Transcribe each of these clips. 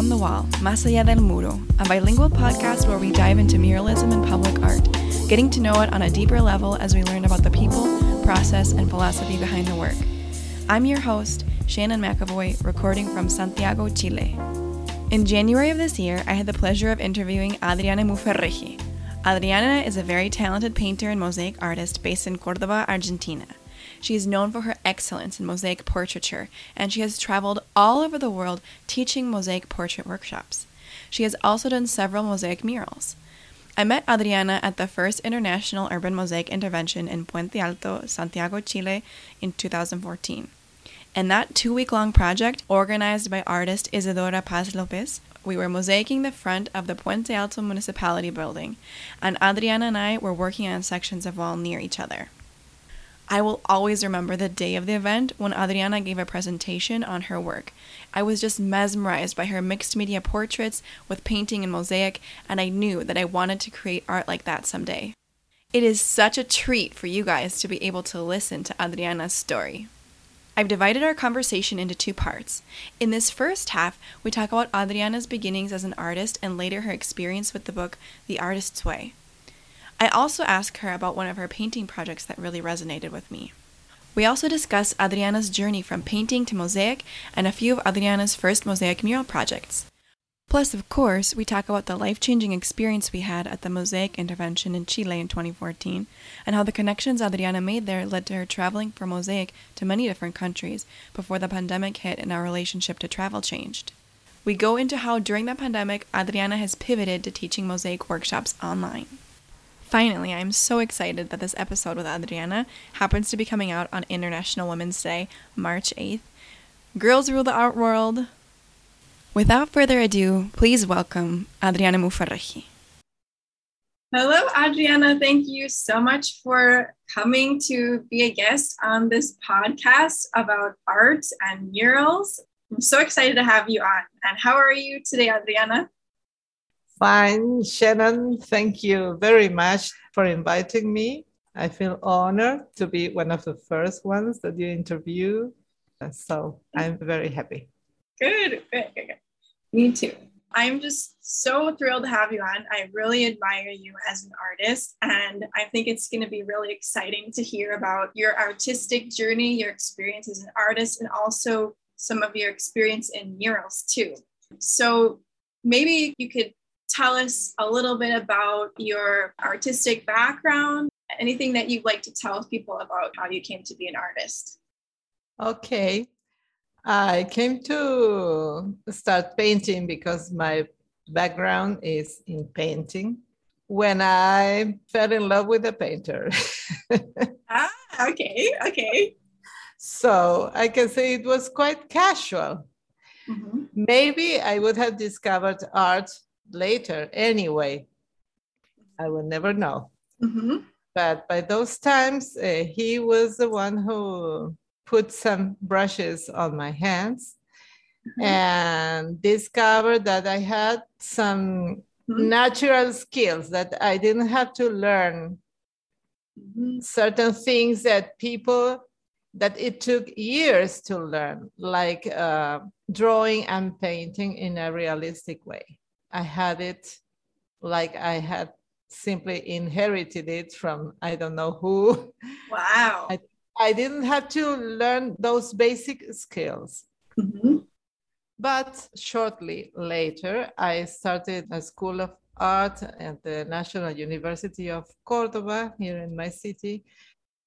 Beyond the Wall, Más Allá del Muro, a bilingual podcast where we dive into muralism and public art, getting to know it on a deeper level as we learn about the people, process, and philosophy behind the work. I'm your host, Shannon McAvoy, recording from Santiago, Chile. In January of this year, I had the pleasure of interviewing Adriana Mufarrege. Adriana is a very talented painter and mosaic artist based in Cordoba, Argentina. She is known for her excellence in mosaic portraiture, and she has traveled all over the world teaching mosaic portrait workshops. She has also done several mosaic murals. I met Adriana at the first International Urban Mosaic Intervention in Puente Alto, Santiago, Chile in 2014. In that two week long project, organized by artist Isidora Paz Lopez, we were mosaicing the front of the Puente Alto Municipality building, and Adriana and I were working on sections of wall near each other. I will always remember the day of the event when Adriana gave a presentation on her work. I was just mesmerized by her mixed media portraits with painting and mosaic, and I knew that I wanted to create art like that someday. It is such a treat for you guys to be able to listen to Adriana's story. I've divided our conversation into two parts. In this first half, we talk about Adriana's beginnings as an artist and later her experience with the book The Artist's Way. I also ask her about one of her painting projects that really resonated with me. We also discuss Adriana's journey from painting to mosaic and a few of Adriana's first mosaic mural projects. Plus, of course, we talk about the life changing experience we had at the Mosaic Intervention in Chile in 2014 and how the connections Adriana made there led to her traveling for Mosaic to many different countries before the pandemic hit and our relationship to travel changed. We go into how during the pandemic, Adriana has pivoted to teaching Mosaic workshops online. Finally, I'm so excited that this episode with Adriana happens to be coming out on International Women's Day, March 8th. Girls rule the art world. Without further ado, please welcome Adriana Mufarrege. Hello, Adriana. Thank you so much for coming to be a guest on this podcast about art and murals. I'm so excited to have you on. And how are you today, Adriana? Fine, Shannon. Thank you very much for inviting me. I feel honored to be one of the first ones that you interview. So I'm very happy. Good, good, good. Me too. I'm just so thrilled to have you on. I really admire you as an artist, and I think it's going to be really exciting to hear about your artistic journey, your experience as an artist, and also some of your experience in murals too. So, maybe you could tell us a little bit about your artistic background, anything that you'd like to tell people about how you came to be an artist. Okay. I came to start painting because my background is in painting when I fell in love with a painter. ah, okay, okay. So I can say it was quite casual. Mm-hmm. Maybe I would have discovered art later anyway. I will never know. Mm-hmm. But by those times, uh, he was the one who put some brushes on my hands mm-hmm. and discovered that I had some mm-hmm. natural skills that I didn't have to learn mm-hmm. certain things that people that it took years to learn, like uh, drawing and painting in a realistic way. I had it like I had simply inherited it from I don't know who. Wow. I, I didn't have to learn those basic skills. Mm-hmm. But shortly later, I started a school of art at the National University of Cordoba here in my city.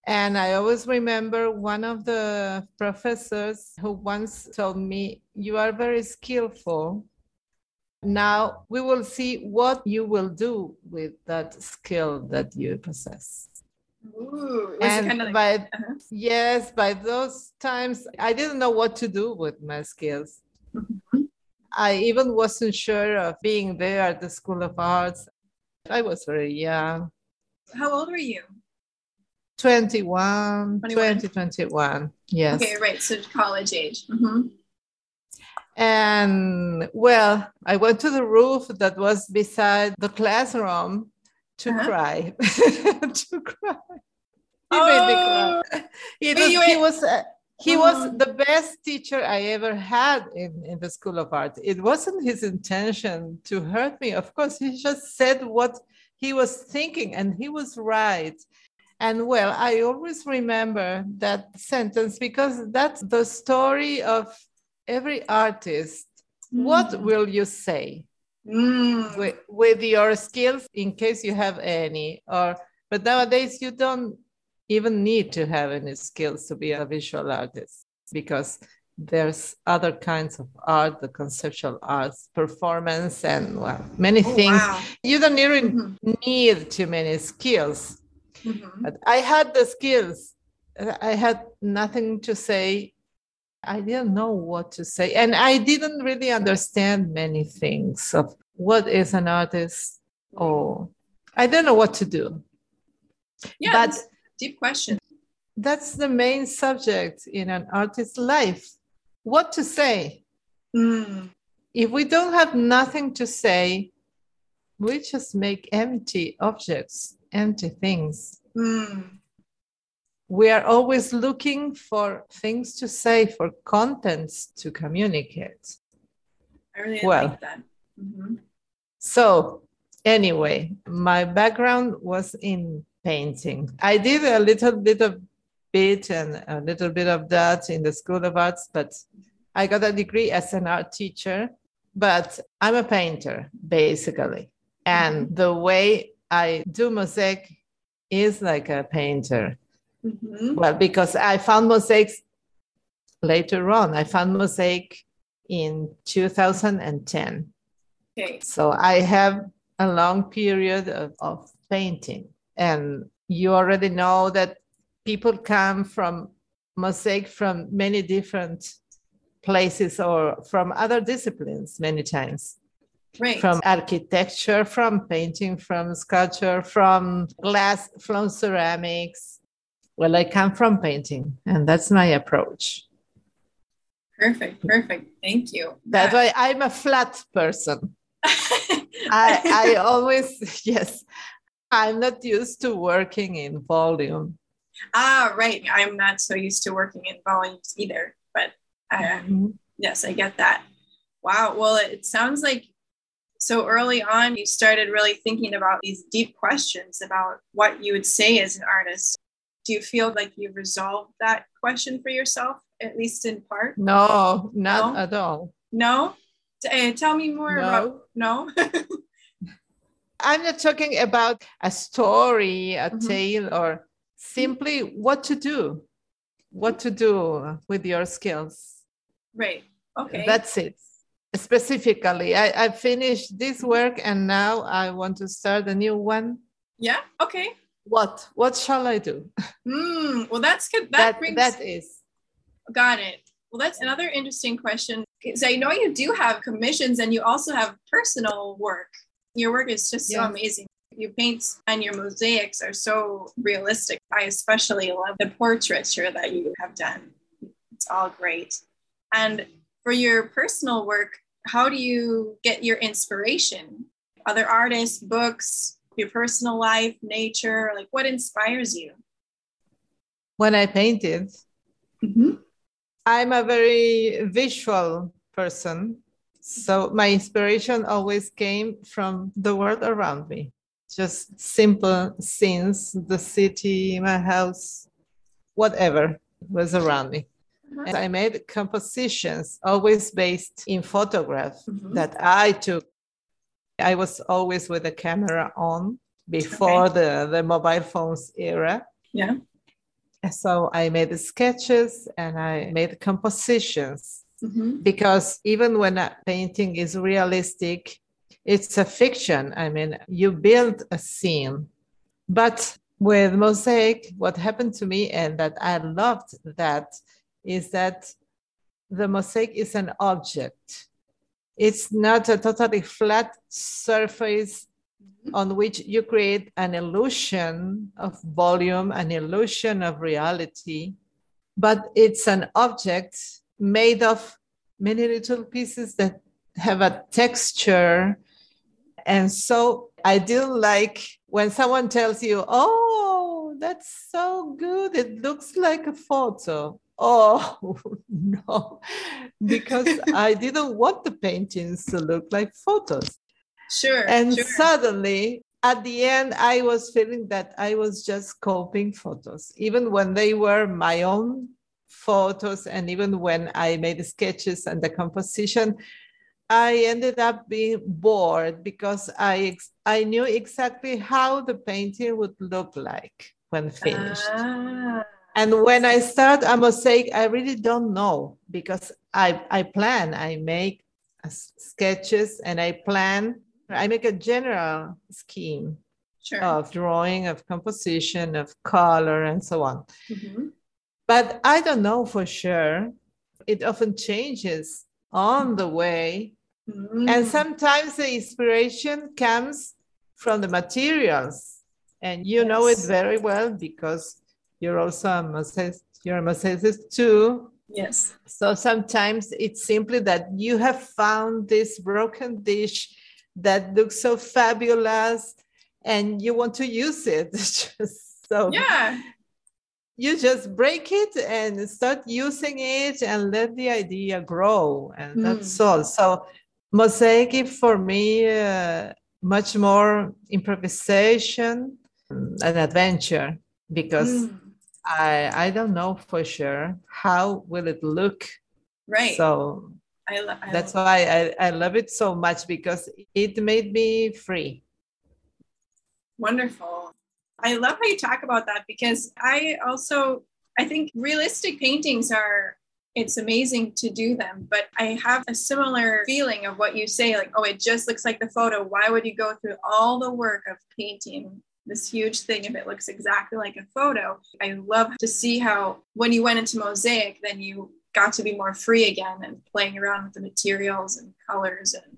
And I always remember one of the professors who once told me, You are very skillful. Now we will see what you will do with that skill that you possess. Ooh, and kind of like, by uh-huh. yes, by those times I didn't know what to do with my skills. Mm-hmm. I even wasn't sure of being there at the School of Arts. I was very young. How old were you? 21, 21? 20, 21. Yes. Okay, right. So college age. Mm-hmm. And well, I went to the roof that was beside the classroom to uh-huh. cry. to cry. He oh. made me cry. He, Wait, was, he was uh, he was the best teacher I ever had in, in the School of Art. It wasn't his intention to hurt me. Of course, he just said what he was thinking, and he was right. And well, I always remember that sentence because that's the story of every artist. Mm. What will you say? Mm. With, with your skills, in case you have any, or but nowadays you don't even need to have any skills to be a visual artist because there's other kinds of art, the conceptual arts, performance, and well, many oh, things. Wow. You don't even mm-hmm. need too many skills. Mm-hmm. But I had the skills. I had nothing to say. I didn't know what to say. And I didn't really understand many things of what is an artist or I don't know what to do. Yeah, but deep question. That's the main subject in an artist's life. What to say? Mm. If we don't have nothing to say, we just make empty objects, empty things. Mm. We are always looking for things to say, for contents to communicate. I really well, like that. Mm-hmm. So, anyway, my background was in painting. I did a little bit of bit and a little bit of that in the School of Arts, but I got a degree as an art teacher. But I'm a painter, basically. And mm-hmm. the way I do mosaic is like a painter. Mm-hmm. Well, because I found mosaics later on. I found mosaic in 2010. Okay. So I have a long period of, of painting. And you already know that people come from mosaic from many different places or from other disciplines many times. Right. From architecture, from painting, from sculpture, from glass, from ceramics. Well, I come from painting, and that's my approach. Perfect, perfect. Thank you. That's why I'm a flat person. I, I always, yes, I'm not used to working in volume. Ah, right. I'm not so used to working in volumes either, but uh, mm-hmm. yes, I get that. Wow. Well, it sounds like so early on you started really thinking about these deep questions about what you would say as an artist. Do you feel like you've resolved that question for yourself, at least in part? No, not no? at all. No? Uh, tell me more no. about no. I'm not talking about a story, a mm-hmm. tale, or simply what to do, what to do with your skills. Right. Okay. That's it. Specifically, I, I finished this work and now I want to start a new one. Yeah. Okay. What? What shall I do? Mm, well, that's good. That, that brings. That is. Got it. Well, that's another interesting question. So I know you do have commissions and you also have personal work. Your work is just so amazing. Your paints and your mosaics are so realistic. I especially love the portraiture that you have done. It's all great. And for your personal work, how do you get your inspiration? Other artists, books, your personal life, nature, like what inspires you? When I painted, mm-hmm. I'm a very visual person. So my inspiration always came from the world around me. Just simple scenes, the city, my house, whatever was around me. Mm-hmm. I made compositions always based in photographs mm-hmm. that I took. I was always with the camera on before okay. the, the mobile phones era. Yeah. So I made sketches and I made compositions mm-hmm. because even when a painting is realistic, it's a fiction. I mean, you build a scene. But with mosaic, what happened to me and that I loved that is that the mosaic is an object. It's not a totally flat surface mm-hmm. on which you create an illusion of volume, an illusion of reality, but it's an object made of many little pieces that have a texture. And so I do like when someone tells you, oh, that's so good. It looks like a photo. Oh, no, because I didn't want the paintings to look like photos. Sure. And sure. suddenly, at the end, I was feeling that I was just copying photos, even when they were my own photos, and even when I made the sketches and the composition. I ended up being bored because I I knew exactly how the painting would look like when finished. Ah. And when I start I a mosaic, I really don't know because I, I plan, I make sketches and I plan, I make a general scheme sure. of drawing, of composition, of color, and so on. Mm-hmm. But I don't know for sure. It often changes on the way. Mm-hmm. And sometimes the inspiration comes from the materials. And you yes. know it very well because you're also a mosaicist, you're a mosaicist too. Yes. So sometimes it's simply that you have found this broken dish that looks so fabulous and you want to use it. so yeah. You just break it and start using it and let the idea grow. And mm. that's all. So mosaic for me uh, much more improvisation and adventure because mm. I I don't know for sure how will it look. Right. So I, lo- I that's why I, I love it so much because it made me free. Wonderful. I love how you talk about that because I also I think realistic paintings are it's amazing to do them but i have a similar feeling of what you say like oh it just looks like the photo why would you go through all the work of painting this huge thing if it looks exactly like a photo. I love to see how when you went into mosaic, then you got to be more free again and playing around with the materials and colors and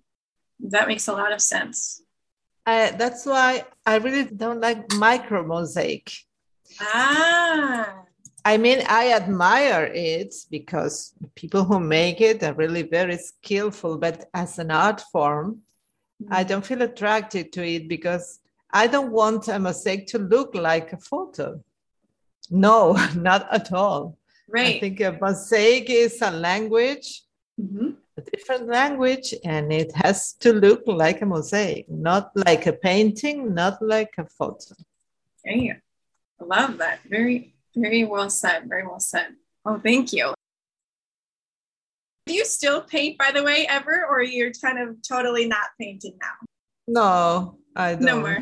that makes a lot of sense. Uh, that's why I really don't like micro mosaic. Ah. I mean, I admire it because people who make it are really very skillful, but as an art form, mm-hmm. I don't feel attracted to it because I don't want a mosaic to look like a photo. No, not at all. Right. I think a mosaic is a language, mm-hmm. a different language, and it has to look like a mosaic, not like a painting, not like a photo. Yeah, I love that. Very, very well said. Very well said. Oh, thank you. Do you still paint, by the way, ever, or you're kind of totally not painting now? No, I don't. No more.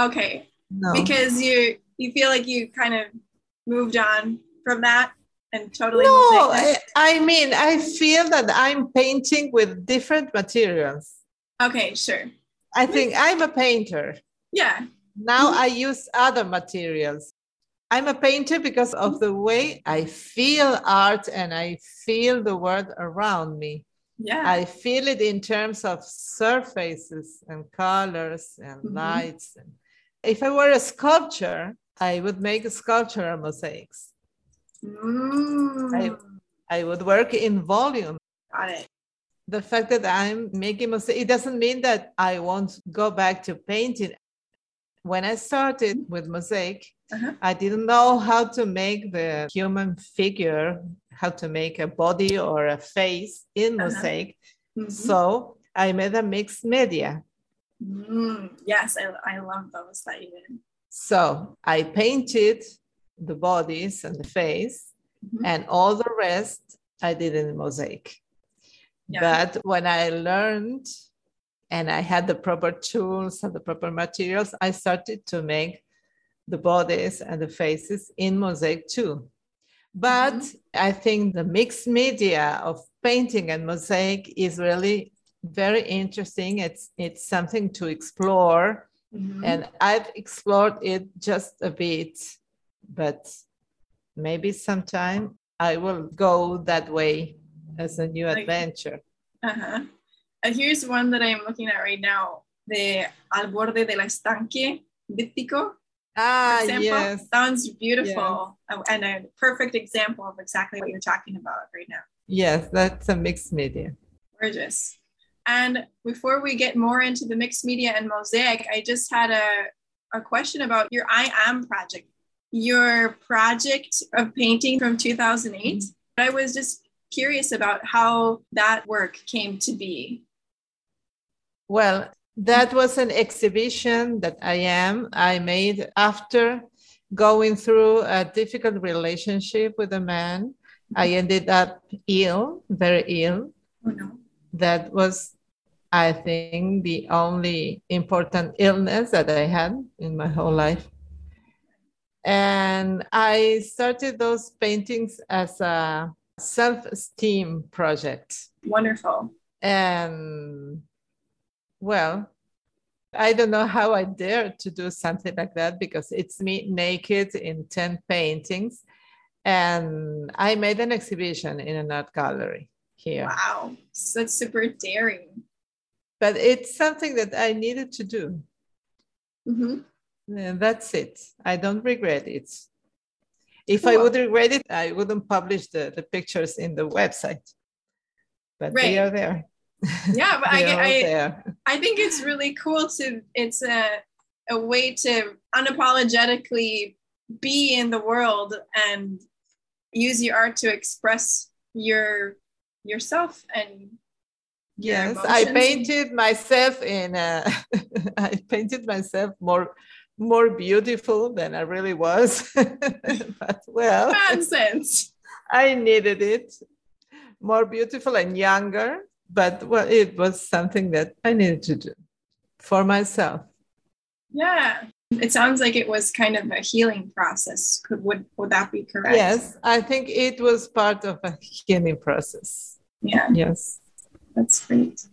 Okay. No. Because you you feel like you kind of moved on from that and totally No, I, I mean I feel that I'm painting with different materials. Okay, sure. I think I'm a painter. Yeah. Now mm-hmm. I use other materials. I'm a painter because of the way I feel art and I feel the world around me. Yeah. I feel it in terms of surfaces and colors and mm-hmm. lights and if I were a sculptor, I would make a sculpture mosaics. Mm. I, I would work in volume. Got it. The fact that I'm making mosaic, it doesn't mean that I won't go back to painting. When I started with mosaic, uh-huh. I didn't know how to make the human figure, how to make a body or a face in uh-huh. mosaic. Mm-hmm. So I made a mixed media. Mm, yes, I, I love those that you did. So I painted the bodies and the face, mm-hmm. and all the rest I did in mosaic. Yeah. But when I learned and I had the proper tools and the proper materials, I started to make the bodies and the faces in mosaic too. But mm-hmm. I think the mixed media of painting and mosaic is really very interesting. It's it's something to explore, mm-hmm. and I've explored it just a bit, but maybe sometime I will go that way as a new adventure. Uh-huh. Uh, here's one that I'm looking at right now: the Al borde del estanque díptico. Ah, yes. Sounds beautiful yes. and a perfect example of exactly what you're talking about right now. Yes, that's a mixed media. Gorgeous. And before we get more into the mixed media and mosaic, I just had a, a question about your I Am project. your project of painting from 2008. Mm-hmm. I was just curious about how that work came to be. Well, that was an exhibition that I am I made after going through a difficult relationship with a man. I mm-hmm. ended up ill, very ill. Oh, no. That was, I think, the only important illness that I had in my whole life. And I started those paintings as a self esteem project. Wonderful. And well, I don't know how I dared to do something like that because it's me naked in 10 paintings. And I made an exhibition in an art gallery here. Wow, that's super daring. But it's something that I needed to do. Mm-hmm. And that's it. I don't regret it. If cool. I would regret it, I wouldn't publish the, the pictures in the website. But right. they are there. Yeah, but I, I, I think it's really cool to, it's a, a way to unapologetically be in the world and use your art to express your yourself and yes i painted myself in a, i painted myself more more beautiful than i really was but well. Nonsense. I needed it. More beautiful and younger but well it was something that i needed to do for myself. Yeah. It sounds like it was kind of a healing process. Could would, would that be correct? Yes i think it was part of a healing process. Yeah. Yes that's great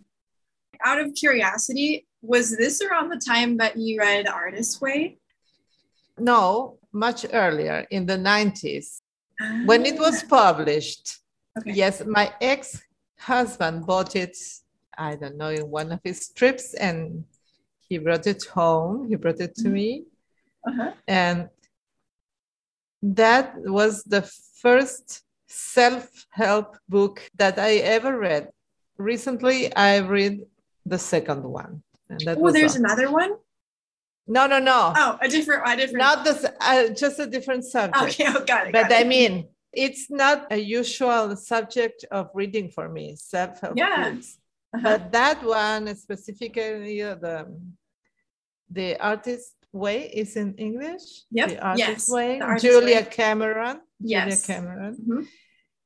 out of curiosity was this around the time that you read artist's way no much earlier in the 90s ah. when it was published okay. yes my ex husband bought it i don't know in one of his trips and he brought it home he brought it to mm-hmm. me uh-huh. and that was the first self-help book that i ever read recently i read the second one oh there's another one no no no oh a different a different not this uh, just a different subject okay oh, got it but got i it. mean it's not a usual subject of reading for me self-help yeah. books uh-huh. but that one specifically uh, the the artist way is in english yep. the artist yes. way the artist julia way. cameron yes. julia cameron mm-hmm.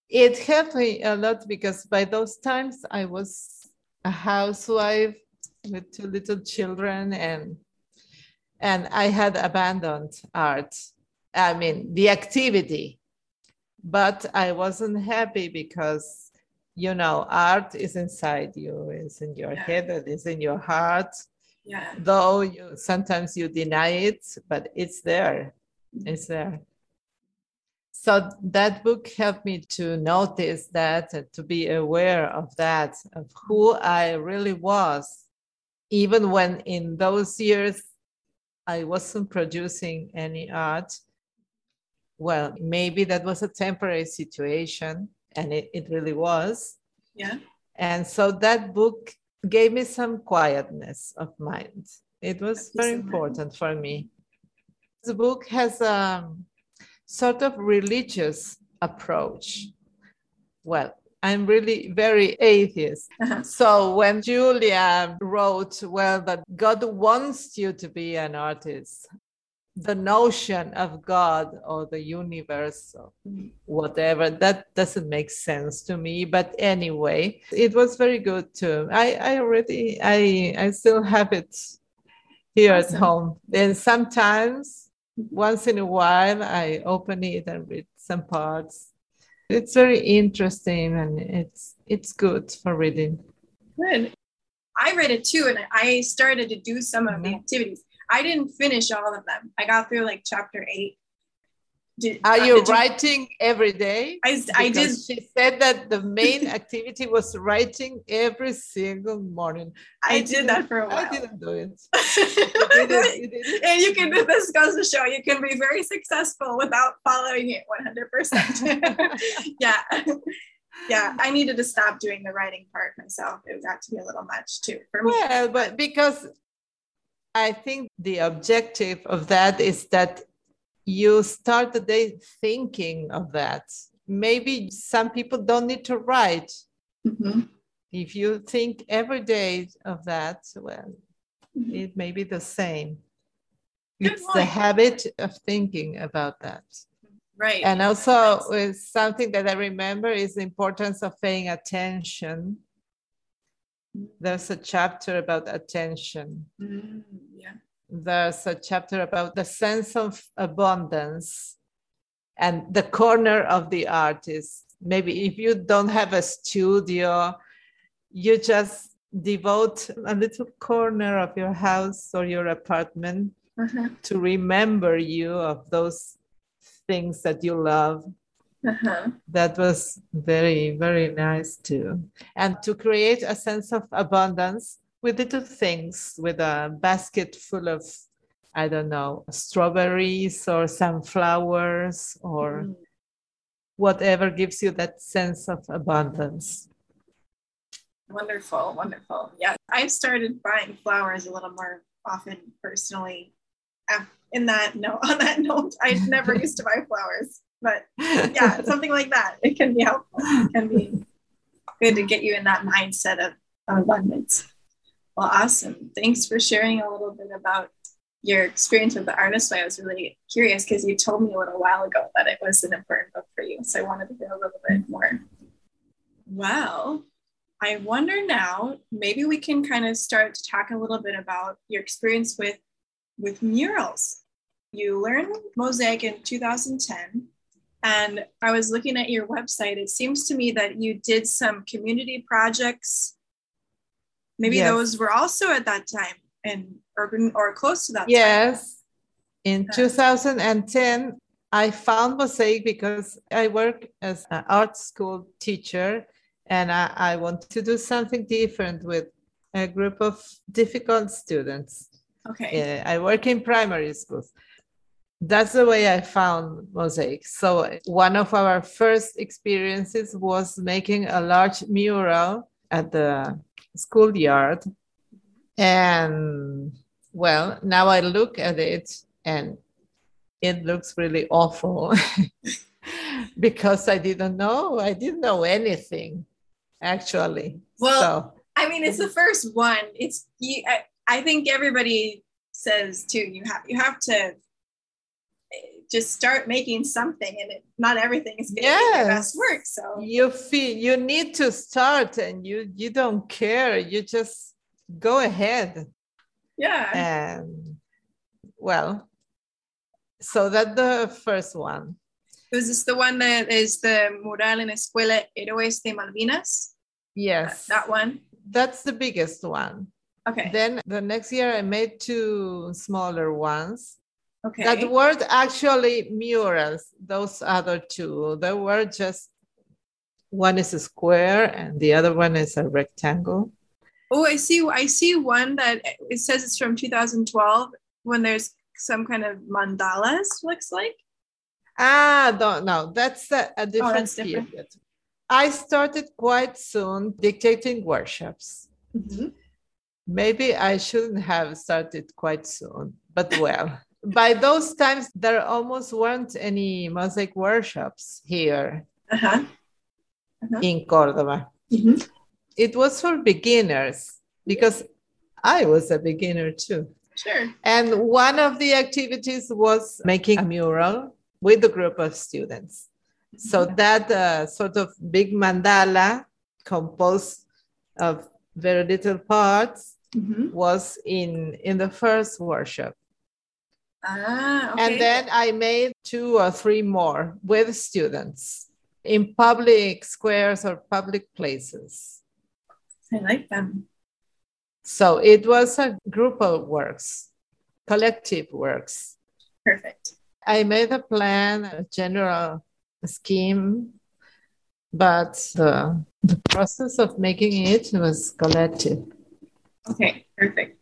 It helped me a lot because by those times i was a housewife with two little children and and i had abandoned art i mean the activity but I wasn't happy because, you know, art is inside you, it's in your yeah. head, it is in your heart. Yeah. Though you sometimes you deny it, but it's there. Mm-hmm. It's there. So that book helped me to notice that, uh, to be aware of that, of who I really was, even when in those years I wasn't producing any art well, maybe that was a temporary situation, and it, it really was. Yeah. And so that book gave me some quietness of mind. It was very important for me. The book has a sort of religious approach. Well, I'm really very atheist. Uh-huh. So when Julia wrote, well, that God wants you to be an artist, the notion of God or the universe or whatever that doesn't make sense to me. But anyway, it was very good too. I, I already I I still have it here awesome. at home. And sometimes once in a while I open it and read some parts. It's very interesting and it's it's good for reading. Good. I read it too and I started to do some of mm-hmm. the activities I didn't finish all of them. I got through like chapter eight. Did, Are uh, you writing you, every day? I, I did. She said that the main activity was writing every single morning. I, I did that for a while. I didn't do it. you did it. You did it. And you can do this goes to show you can be very successful without following it 100%. yeah. Yeah, I needed to stop doing the writing part myself. It got to be a little much too for me. Well, but because I think the objective of that is that you start the day thinking of that. Maybe some people don't need to write. Mm-hmm. If you think every day of that, well, mm-hmm. it may be the same. Good it's point. the habit of thinking about that. Right. And also, nice. something that I remember is the importance of paying attention. There's a chapter about attention. Mm, yeah. There's a chapter about the sense of abundance and the corner of the artist. Maybe if you don't have a studio, you just devote a little corner of your house or your apartment uh-huh. to remember you of those things that you love. Uh-huh. That was very, very nice too. And to create a sense of abundance with little things, with a basket full of, I don't know, strawberries or sunflowers or mm. whatever gives you that sense of abundance. Wonderful, wonderful. Yeah, I've started buying flowers a little more often personally in that note, on that note, I never used to buy flowers, but yeah, something like that. It can be helpful. It can be good to get you in that mindset of, of abundance. Well, awesome. Thanks for sharing a little bit about your experience with the artist. I was really curious because you told me a little while ago that it was an important book for you. So I wanted to hear a little bit more. Well, I wonder now, maybe we can kind of start to talk a little bit about your experience with with murals. You learned mosaic in 2010. And I was looking at your website. It seems to me that you did some community projects. Maybe yes. those were also at that time in urban or close to that yes. Time. In 2010, I found mosaic because I work as an art school teacher and I, I want to do something different with a group of difficult students. Okay. I work in primary schools. That's the way I found mosaic. So one of our first experiences was making a large mural at the schoolyard. And well, now I look at it and it looks really awful because I didn't know. I didn't know anything actually. Well, so. I mean, it's the first one. It's you, I, I think everybody says too. You have you have to just start making something, and it, not everything is going to yes. be your best work. So you feel you need to start, and you you don't care. You just go ahead. Yeah. And well, so that's the first one. Was this the one that is the mural in Escuela Héroes de Malvinas? Yes. That, that one? That's the biggest one. Okay. Then the next year I made two smaller ones. Okay. That weren't actually murals, those other two. They were just one is a square and the other one is a rectangle. Oh, I see. I see one that it says it's from 2012 when there's some kind of mandalas, looks like. Ah, don't no, that's a, a different, oh, that's different period. I started quite soon dictating workshops. Mm-hmm. Maybe I shouldn't have started quite soon, but well, by those times, there almost weren't any mosaic workshops here uh-huh. Uh-huh. in cordoba Mm-hmm. It was for beginners because I was a beginner too. Sure. And one of the activities was making a mural with a group of students. So that uh, sort of big mandala composed of very little parts mm-hmm. was in in the first workshop. Ah, okay. And then I made two or three more with students in public squares or public places. I like them. So it was a group of works, collective works. Perfect. I made a plan, a general scheme, but the, the process of making it was collective. Okay, perfect.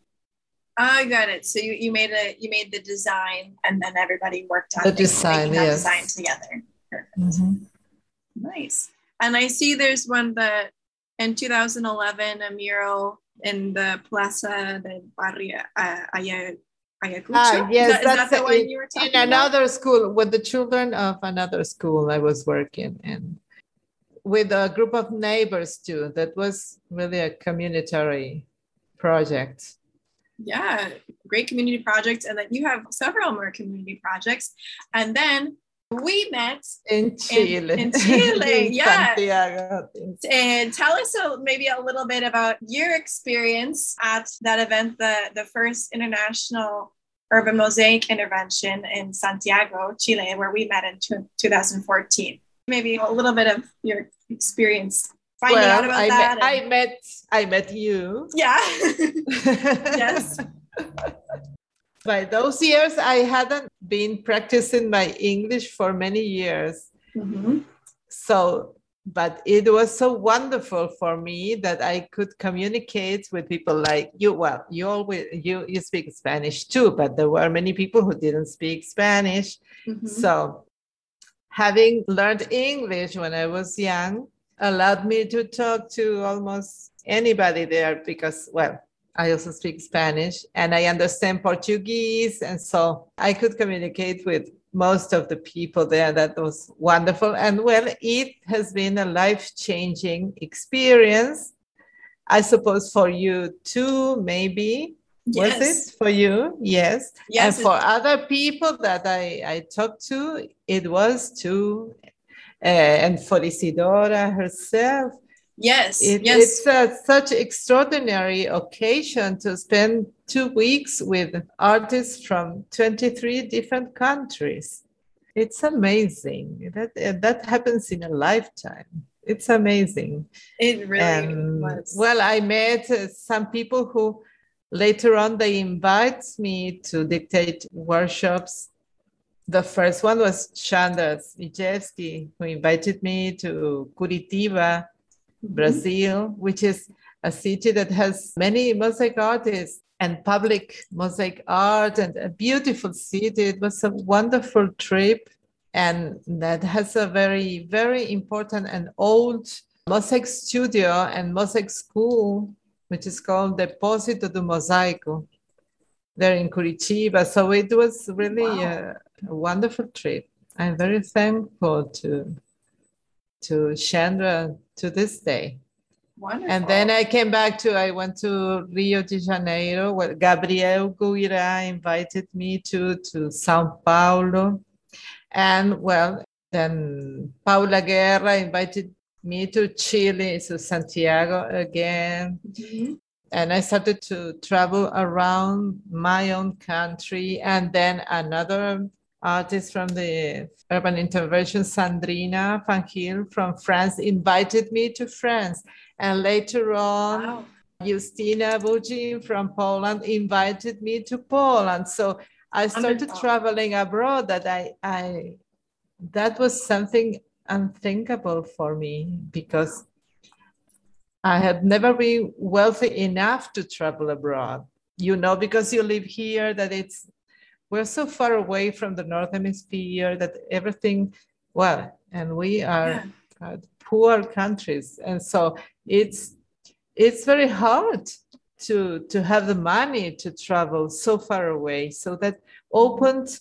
I got it. So you, you made a you made the design and then everybody worked on the design, yes. design together. Perfect. Mm-hmm. Nice. And I see there's one that in 2011 a mural in the Plaza de Barrio uh, Ayacucho? Ah, yes, is that, that's is that the one you were talking in another about? school with the children of another school I was working in with a group of neighbors too. That was really a communitary project. Yeah, great community projects, and then you have several more community projects, and then we met in Chile. In, in Chile, in yeah. Santiago. And tell us a, maybe a little bit about your experience at that event, the, the first international urban mosaic intervention in Santiago, Chile, where we met in 2014. Maybe a little bit of your experience finding well, out about I that. Met, and... I met I met you. Yeah. yes. By those years, I hadn't been practicing my English for many years. Mm-hmm. So, but it was so wonderful for me that I could communicate with people like you. Well, you always you you speak Spanish too, but there were many people who didn't speak Spanish. Mm-hmm. So, having learned English when I was young allowed me to talk to almost anybody there because, well, I also speak Spanish and I understand Portuguese. And so I could communicate with most of the people there. That was wonderful. And well, it has been a life changing experience. I suppose for you too, maybe. Yes. Was it for you? Yes. Yes. And for other people that I, I talked to, it was too. Uh, and for Isidora herself, Yes, it, yes. It's a, such extraordinary occasion to spend two weeks with artists from 23 different countries. It's amazing. That that happens in a lifetime. It's amazing. It really and, was. Well, I met uh, some people who later on they invite me to dictate workshops. The first one was Chandra Zwijewski, who invited me to Curitiba Mm-hmm. Brazil, which is a city that has many mosaic artists and public mosaic art and a beautiful city. It was a wonderful trip and that has a very, very important and old mosaic studio and mosaic school, which is called Depósito do Mosaico. There in Curitiba. So it was really wow. a, a wonderful trip. I'm very thankful to to Chandra to this day. Wonderful. And then I came back to, I went to Rio de Janeiro, where Gabriel Guira invited me to, to Sao Paulo. And well, then Paula Guerra invited me to Chile, to Santiago again. Mm-hmm. And I started to travel around my own country. And then another artist from the urban intervention, Sandrina Fangil from France, invited me to France. And later on, wow. Justina Bugin from Poland invited me to Poland. So I started traveling abroad that I, I that was something unthinkable for me because I had never been wealthy enough to travel abroad. You know, because you live here, that it's we're so far away from the north hemisphere that everything well and we are yeah. poor countries and so it's it's very hard to to have the money to travel so far away so that opened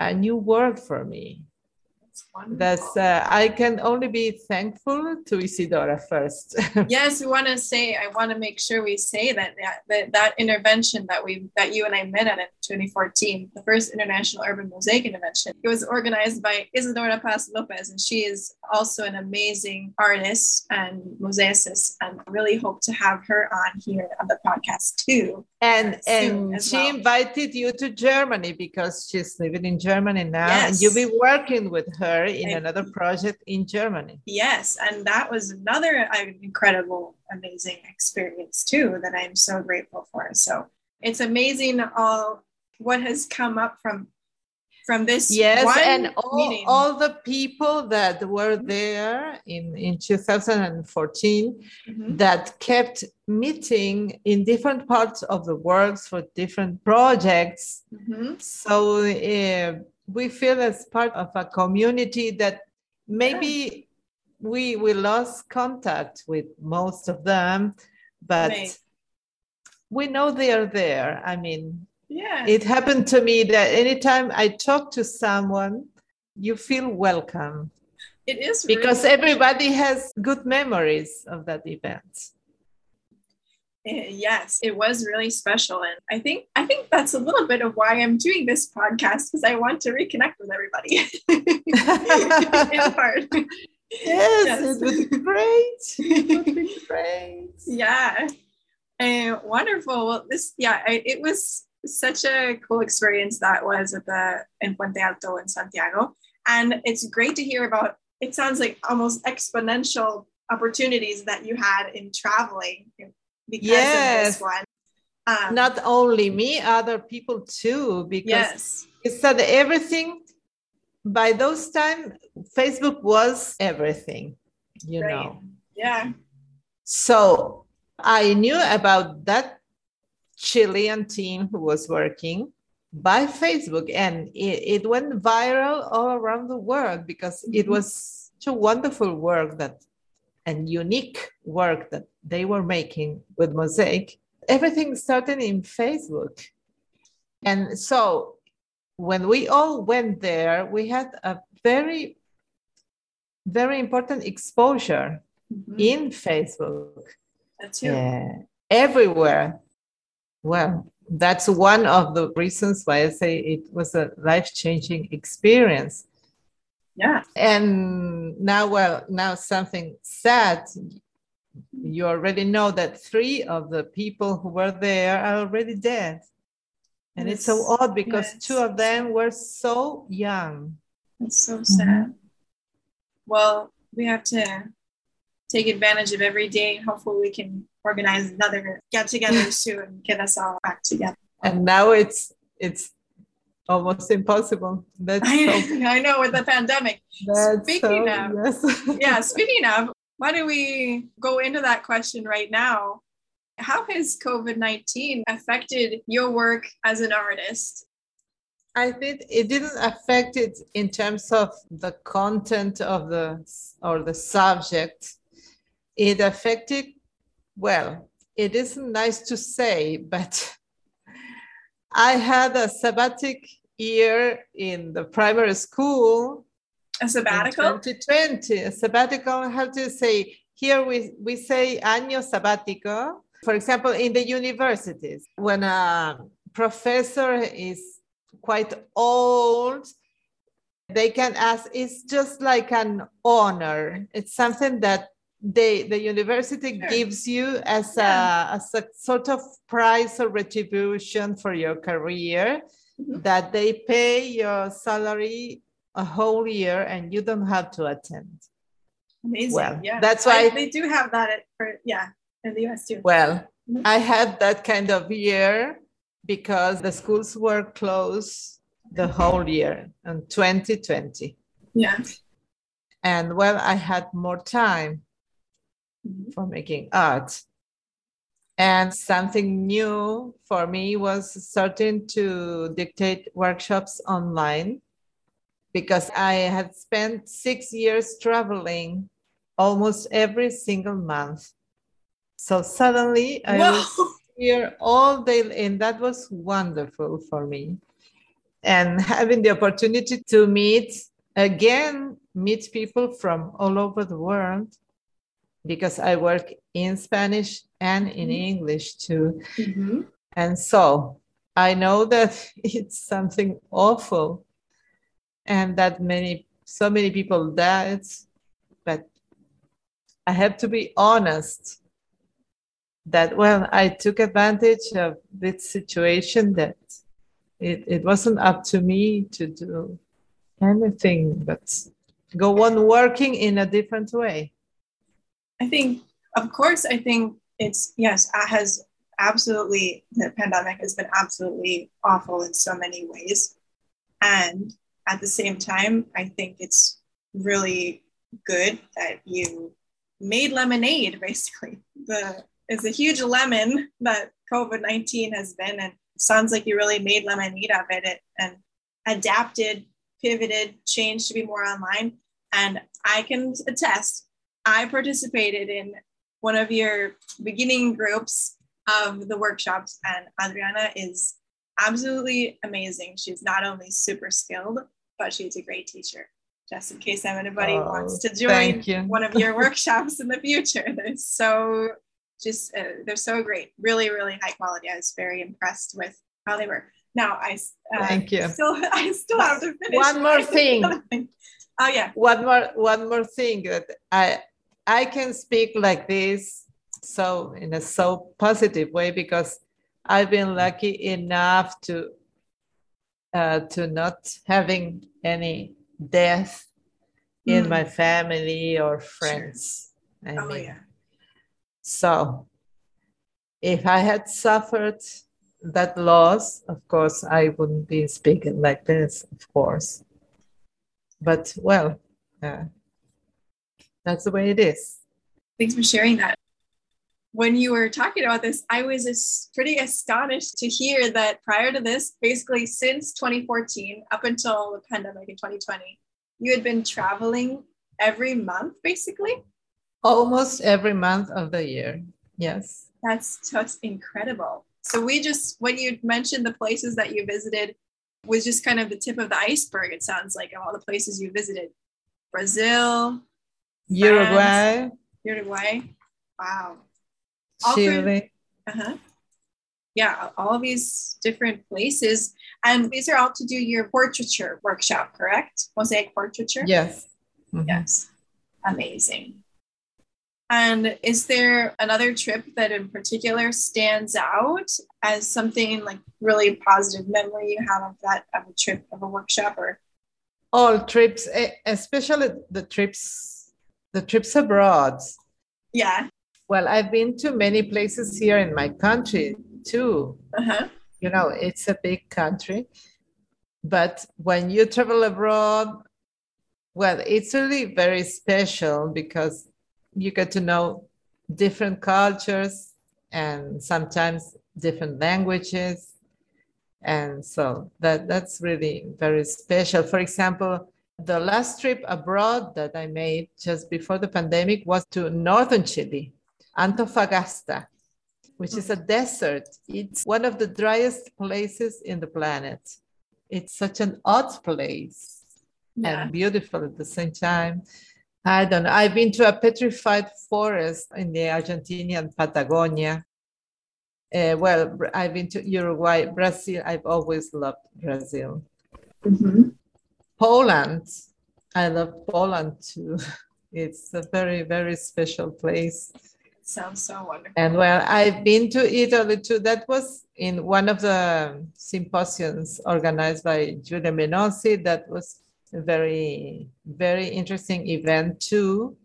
a new world for me that's uh, I can only be thankful to Isidora first. yes, we want to say I want to make sure we say that that, that intervention that we that you and I met at in 2014, the first international urban mosaic intervention, it was organized by Isidora Paz Lopez, and she is also an amazing artist and mosaicist, and I really hope to have her on here on the podcast too. And and she well. invited you to Germany because she's living in Germany now, yes. and you'll be working with her in another project in Germany. Yes, and that was another uh, incredible, amazing experience too that I'm so grateful for. So it's amazing all what has come up from from this yes and all, all the people that were there in in 2014 mm-hmm. that kept meeting in different parts of the world for different projects mm-hmm. so uh, we feel as part of a community that maybe we we lost contact with most of them but right. we know they are there i mean Yeah. It happened to me that anytime I talk to someone, you feel welcome. It is because really everybody has good memories of that event. Eh, yes, it was really special, and I think I think that's a little bit of why I'm doing this podcast because I want to reconnect with everybody. in part. Yes, yes, it would be great. It would be great. yeah, and wonderful. Well, this yeah, I, it was such a cool experience that was at the in Puente Alto in Santiago, and it's great to hear about. It sounds like almost exponential opportunities that you had in traveling because yes. of this one. Um, Not only me, other people too, because yes. it's that everything by those time Facebook was everything, you right. know. Yeah. So I knew about that Chilean team who was working by Facebook and it, it went viral all around the world because mm-hmm. it was such a wonderful work that and unique work that they were making with Mosaic, everything started in Facebook. And so when we all went there, we had a very, very important exposure mm-hmm. in Facebook. That's yeah, everywhere. Well, that's one of the reasons why I say it was a life changing experience. Yeah. And now well now something sad. You already know that three of the people who were there are already dead. And it's, it's so odd because yes. two of them were so young. It's so sad. Mm-hmm. well we have to take advantage of every day. Hopefully we can organize another get together soon get us all back together and now it's it's almost impossible. That's I, so, I know with the pandemic. Speaking so, of, yes. yeah, speaking of, why don't we go into that question right now? How has COVID 19 affected your work as an artist? I think it didn't affect it in terms of the content of the or the subject. It affected, well, it isn't nice to say, but I had a sabbatic year in the primary school. A sabbatical? 2020. A sabbatical, how to say, here we, we say año sabático. For example, in the universities, when a professor is quite old, they can ask, it's just like an honor. It's something that they, the university sure. gives you as, yeah. a, as a sort of prize or retribution for your career mm-hmm. that they pay your salary a whole year and you don't have to attend. Amazing. Well, yeah. That's why I, they do have that at, for, yeah, in the US too. Well, mm-hmm. I had that kind of year because the schools were closed the whole year in 2020. Yeah. And well, I had more time mm-hmm. for making art. And something new for me was starting to dictate workshops online because I had spent six years traveling almost every single month. So suddenly I Whoa. was here all day, and that was wonderful for me. And having the opportunity to meet again, meet people from all over the world because I work in Spanish and in mm-hmm. English too. Mm-hmm. And so I know that it's something awful and that many, so many people died, but I have to be honest that, well, I took advantage of this situation that it, it wasn't up to me to do anything but go on working in a different way. I think, of course, I think it's yes, it has absolutely the pandemic has been absolutely awful in so many ways, and at the same time, I think it's really good that you made lemonade. Basically, the it's a huge lemon that COVID nineteen has been, and sounds like you really made lemonade of it and adapted, pivoted, changed to be more online. And I can attest I participated in one of your beginning groups of the workshops, and Adriana is absolutely amazing. She's not only super skilled, but she's a great teacher. Just in case anybody oh, wants to join one of your workshops in the future, they're so just uh, they're so great. Really, really high quality. I was very impressed with how they were. Now I uh, thank you. Still, I still have to finish. One more thing. oh yeah. One more one more thing that I I can speak like this so in a so positive way because I've been lucky enough to uh, to not having any death mm. in my family or friends. Sure. I oh, mean, yeah. So if I had suffered that loss, of course, I wouldn't be speaking like this, of course. But well, uh, that's the way it is. Thanks for sharing that. When you were talking about this, I was pretty astonished to hear that prior to this, basically since 2014 up until the pandemic in 2020, you had been traveling every month, basically. Almost every month of the year. Yes. That's just incredible. So we just when you mentioned the places that you visited was just kind of the tip of the iceberg, it sounds like, of all the places you visited. Brazil, Uruguay. France, Uruguay. Wow. Chile. uh-huh. Yeah, all these different places. And these are all to do your portraiture workshop, correct? Mosaic portraiture? Yes. Mm-hmm. Yes. Amazing. And is there another trip that in particular stands out as something like really positive memory you have of that of a trip of a workshop or all trips, especially the trips the trips abroad. Yeah. Well, I've been to many places here in my country too. Uh-huh. You know, it's a big country. But when you travel abroad, well, it's really very special because you get to know different cultures and sometimes different languages and so that that's really very special for example the last trip abroad that i made just before the pandemic was to northern chile antofagasta which is a desert it's one of the driest places in the planet it's such an odd place yeah. and beautiful at the same time I don't know. I've been to a petrified forest in the Argentinian Patagonia. Uh, well, I've been to Uruguay, Brazil. I've always loved Brazil. Mm-hmm. Poland. I love Poland too. It's a very, very special place. Sounds so wonderful. And well, I've been to Italy too. That was in one of the symposiums organized by Giulio Menossi. That was a very, very interesting event too.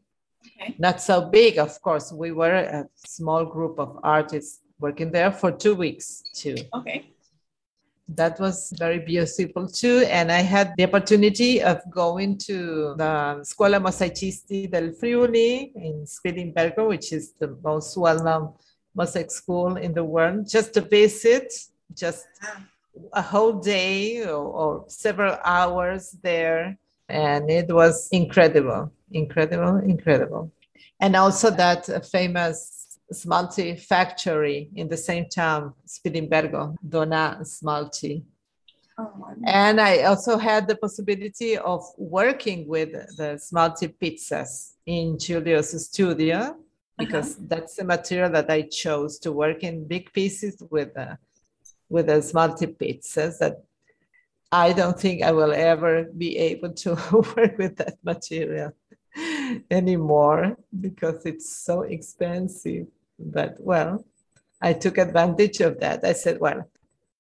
Okay. Not so big, of course. We were a small group of artists working there for two weeks too. Okay. That was very beautiful too. And I had the opportunity of going to the Scuola Mosaicisti del Friuli in Spilimbergo, which is the most well known mosaic school in the world, just to visit, just. A whole day or, or several hours there and it was incredible incredible incredible and also that famous smalti factory in the same town spilimbergo Donà smalti oh, and i also had the possibility of working with the smalti pizzas in Giulio's studio because uh-huh. that's the material that i chose to work in big pieces with uh, with a smalti pizzas that I don't think I will ever be able to work with that material anymore because it's so expensive. But well, I took advantage of that. I said, well,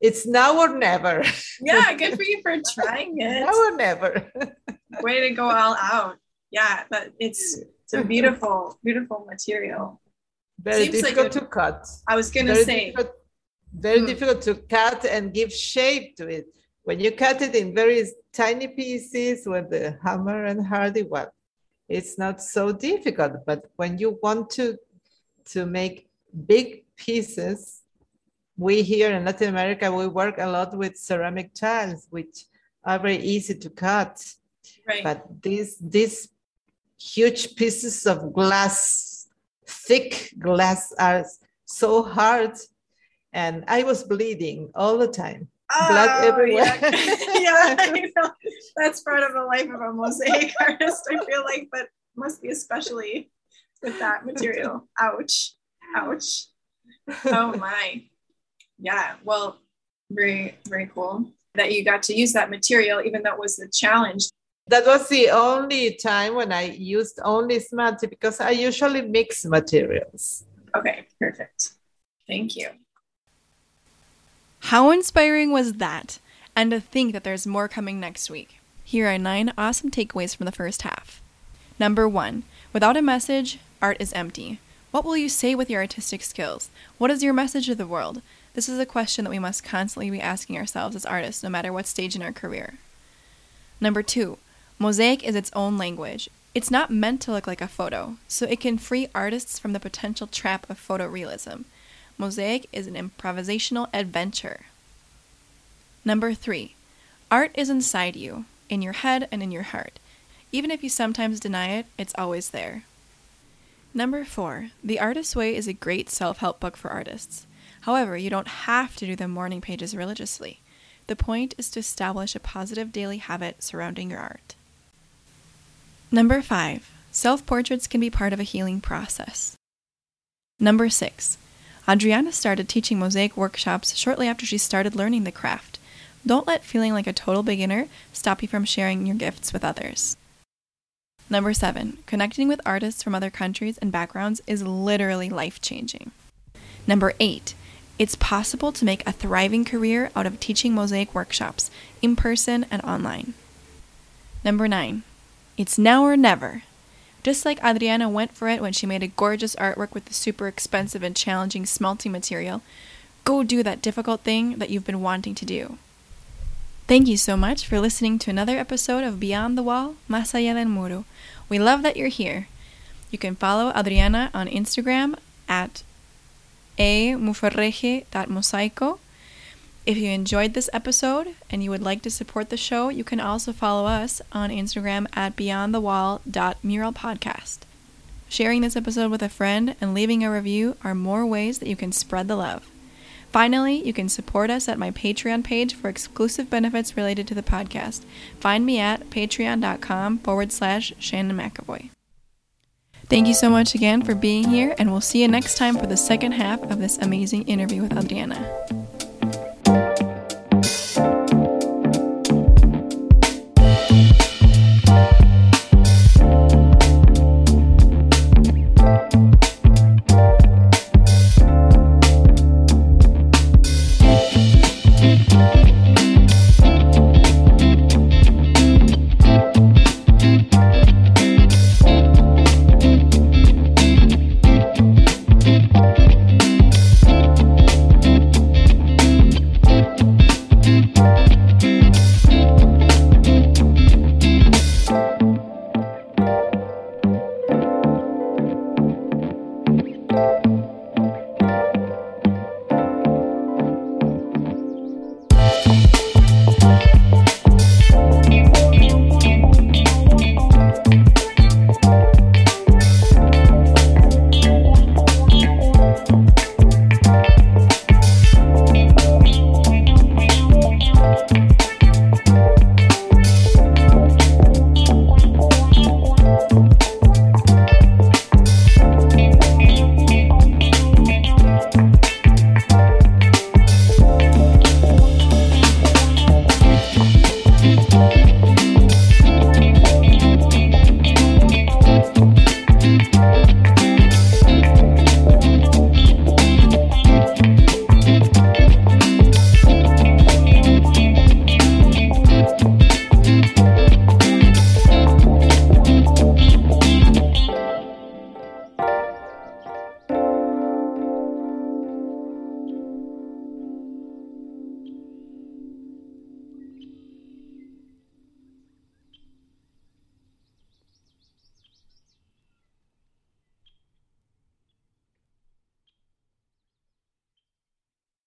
it's now or never. Yeah, good for you for trying it. now or never. Way to go all out. Yeah, but it's it's a beautiful, beautiful material. Very Seems difficult like to cut. I was gonna Very say difficult very mm. difficult to cut and give shape to it. When you cut it in very tiny pieces with the hammer and hardy, well, it's not so difficult. But when you want to to make big pieces, we here in Latin America we work a lot with ceramic tiles, which are very easy to cut. Right. But these these huge pieces of glass, thick glass, are so hard and I was bleeding all the time. oh, blood everywhere. Yeah, yeah. That's part of the life of a mosaic artist, I feel like, but must be especially with that material. Ouch. Ouch. Oh my. Yeah. Well, very, very cool that you got to use that material, even though it was the challenge. That was the only time when I used only Smalti because I usually mix materials. Okay, perfect. Thank you. How inspiring was that? And to think that there's more coming next week. Here are nine awesome takeaways from the first half. Number one, without a message, art is empty. What will you say with your artistic skills? What is your message to the world? This is a question that we must constantly be asking ourselves as artists, no matter what stage in our career. Number two, mosaic is its own language. It's not meant to look like a photo, so it can free artists from the potential trap of photorealism. Mosaic is an improvisational adventure. Number three, art is inside you, in your head and in your heart. Even if you sometimes deny it, it's always there. Number four, The Artist's Way is a great self help book for artists. However, you don't have to do the morning pages religiously. The point is to establish a positive daily habit surrounding your art. Number five, self portraits can be part of a healing process. Number six, Adriana started teaching mosaic workshops shortly after she started learning the craft. Don't let feeling like a total beginner stop you from sharing your gifts with others. Number seven, connecting with artists from other countries and backgrounds is literally life changing. Number eight, it's possible to make a thriving career out of teaching mosaic workshops, in person and online. Number nine, it's now or never. Just like Adriana went for it when she made a gorgeous artwork with the super expensive and challenging smalti material, go do that difficult thing that you've been wanting to do. Thank you so much for listening to another episode of Beyond the Wall, Más allá del muro. We love that you're here. You can follow Adriana on Instagram at a.mufarrege.mosaico if you enjoyed this episode and you would like to support the show, you can also follow us on Instagram at beyondthewall.muralpodcast. Sharing this episode with a friend and leaving a review are more ways that you can spread the love. Finally, you can support us at my Patreon page for exclusive benefits related to the podcast. Find me at patreon.com forward slash Shannon McAvoy. Thank you so much again for being here, and we'll see you next time for the second half of this amazing interview with Adriana.